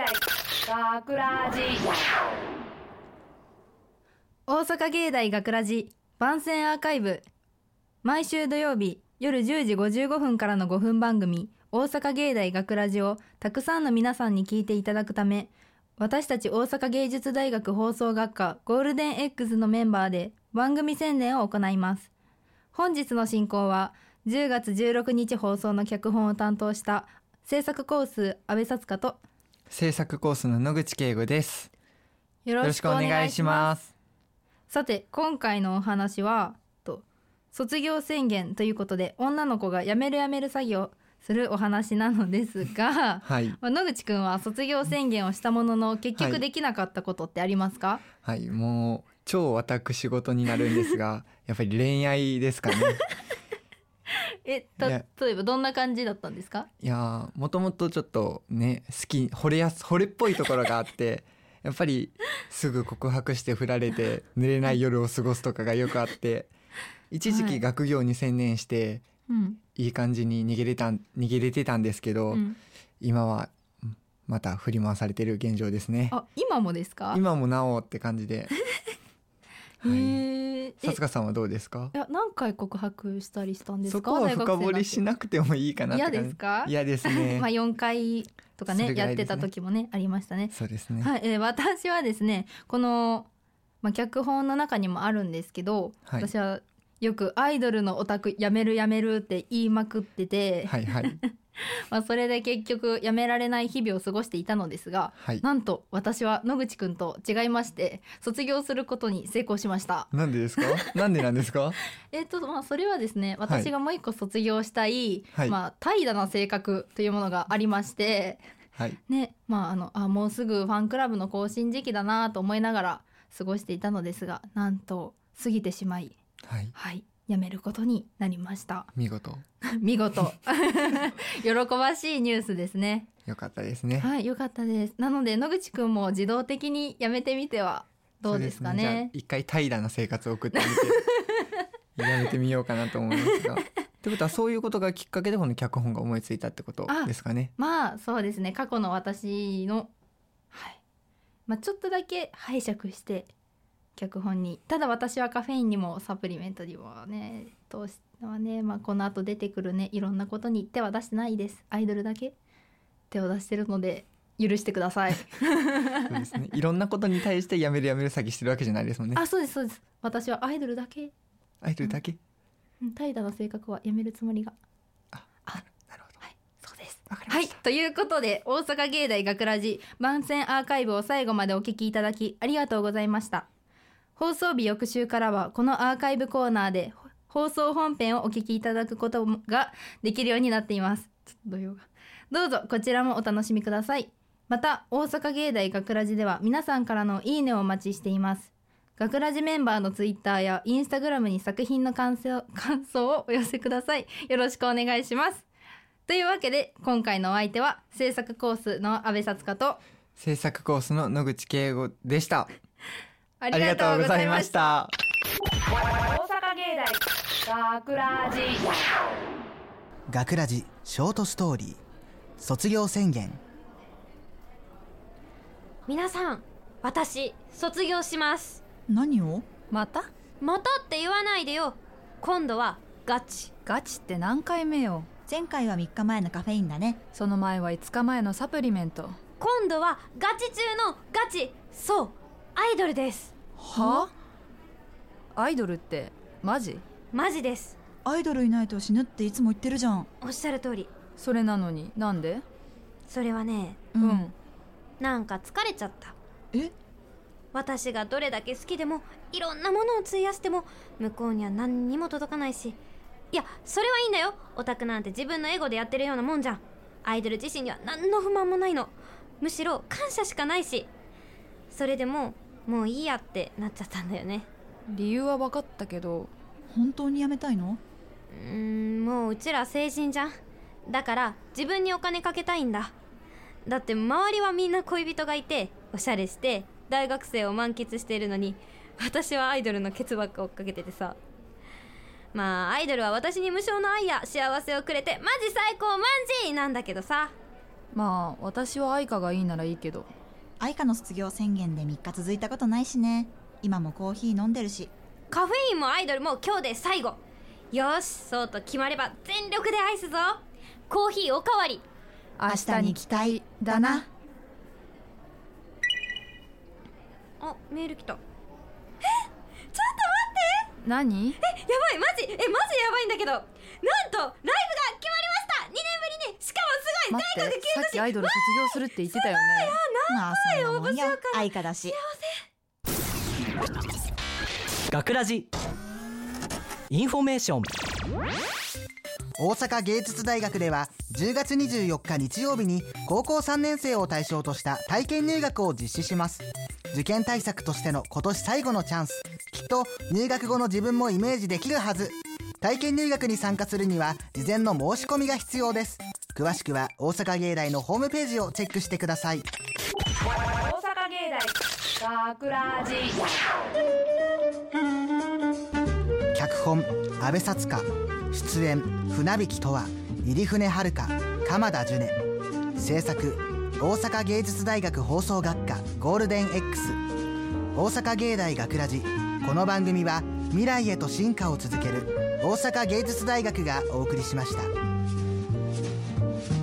大学ラジ。大阪芸大学ラジ番宣アーカイブ。毎週土曜日夜10時55分からの5分番組大阪芸大学ラジをたくさんの皆さんに聞いていただくため私たち大阪芸術大学放送学科ゴールデン X のメンバーで番組宣伝を行います。本日の進行は10月16日放送の脚本を担当した制作コース安倍さつかと制作コースの野口圭吾です。よよろしくお願いします。さて今回のお話はと卒業宣言ということで女の子が辞める辞める作業するお話なのですが はい。まあ野口くんは卒業宣言をしたものの結局はいできなかったことってありますか、はい。もう超私事になるんですがやっぱり恋愛ですかね え例えばどんな感じだったんですか？いやーもともとちょっとね好き惚れやす惚れっぽいところがあって やっぱりすぐ告白して振られて寝れない夜を過ごすとかがよくあって一時期はい。学業に専念してうん、いい感じに逃げれたん逃げれてたんですけど、うん、今はうんまた振り回されてる現状ですね。あ今もですか？今もなおって感じで さすがさんはどうですか？いや何回告白したりしたんですか？深掘りしななくてもいいかな嫌ですか？嫌ですね。まあ4回とかねそれぐやってた時もねありましたね。そうですね。はい、えー私はですねこの、まあ、脚本の中にもあるんですけど、はい。私はよくアイドルのオタクやめるやめるって言いまくってて、はいはい まあ、それで結局やめられない日々を過ごしていたのですがはい。なんと私は野口くんと違いまして卒業することに成功しました。なんでですか？なんでなんですか？えっ、とまあそれはですね私がもう一個卒業したい、はい。まあ怠惰な性格というものがありましてはい。ねまああのあもうすぐファンクラブの更新時期だなと思いながら過ごしていたのですがなんと過ぎてしまい。はい。はい辞めることになりました。見事。見事。喜ばしいニュースですね。よかったですね。はい良かったです。なので野口くんも自動的に辞めてみてはどうですかそうじゃあね一回怠惰な生活を送ってみて やめてみようかなと思いますが。ってことはそういうことがきっかけでこの脚本が思いついたってことですかね？まあそうですね。過去の私のはい。まあちょっとだけ拝借して脚本に。ただ私はカフェインにもサプリメントにもねどうしてはね、まあ、この後出てくるねいろんなことに手は出してないです。アイドルだけ？手を出してるので許してください。そうですね。いろんなことに対してやめるやめる詐欺してるわけじゃないですもんね。あそうですそうです。私はアイドルだけ。アイドルだけ？うん。怠惰な性格はやめるつもりが。ああなるほど。はいそうです。わかりました。はいということで大阪芸大学ラジ番宣アーカイブを最後までお聞きいただきありがとうございました放送日翌週からはこのアーカイブコーナーで放送本編をお聞きいただくことができるようになっています。ちょっと動揺が。どうぞこちらもお楽しみください。また大阪芸大学ラジでは皆さんからのいいねをお待ちしています。学ラジメンバーのツイッターやインスタグラムに作品の感想感想をお寄せください。よろしくお願いします。というわけで今回のお相手は制作コースの阿部さつかと制作コースの野口圭吾でした。あありがとうございました。大阪芸大学ラジ学ラジショートストーリー。卒業宣言。皆さん私卒業します。何を？また？またって言わないでよ。今度はガチ。ガチって何回目よ？前回は3日前のカフェインだね。その前は5日前のサプリメント。今度はガチ中のガチ。そう。アイドルです。は？アイドルってマジ？マジです。アイドルいないと死ぬっていつも言ってるじゃん。おっしゃる通り。それなのになんで？それはねうん。なんか疲れちゃった。え？私がどれだけ好きでもいろんなものを費やしても向こうには何にも届かないし。いやそれはいいんだよ。オタクなんて自分のエゴでやってるようなもんじゃん。アイドル自身には何の不満もないの。むしろ感謝しかないし。それでもうもういいやってなっちゃったんだよね。理由は分かったけど本当にやめたいの？うーんもううちら成人じゃん。だから自分にお金かけたいんだ。だって周りはみんな恋人がいておしゃれして大学生を満喫しているのに私はアイドルのケツばっか追っかけててさ。まあアイドルは私に無償の愛や幸せをくれてマジ最高マンジーなんだけどさ。まあ私は愛花がいいならいいけど愛花の卒業宣言で3日続いたことないしね。今もコーヒー飲んでるし。カフェインもアイドルも今日で最後。よしそうと決まれば全力で愛すぞ。コーヒーおかわり。明日に期待だな。あメール来た。何？えやばい。マジ？えマジやばいんだけど。なんとライブが決まりました。2年ぶりに。しかもすごい。待ってさっきアイドル卒業するって言ってたよねまあそんなもんや愛花だし学ラジインフォメーション大阪芸術大学では10月24日日曜日に高校3年生を対象とした体験入学を実施します受験対策としての今年最後のチャンスきっと入学後の自分もイメージできるはず体験入学に参加するには事前の申し込みが必要です詳しくは大阪芸大のホームページをチェックしてください。大阪芸大学ラジ脚本阿部薩香出演船引とは入船遥鎌田樹音制作大阪芸術大学放送学科ゴールデン X 大阪芸大学ラジ。この番組は未来へと進化を続ける大阪芸術大学がお送りしました。嗯。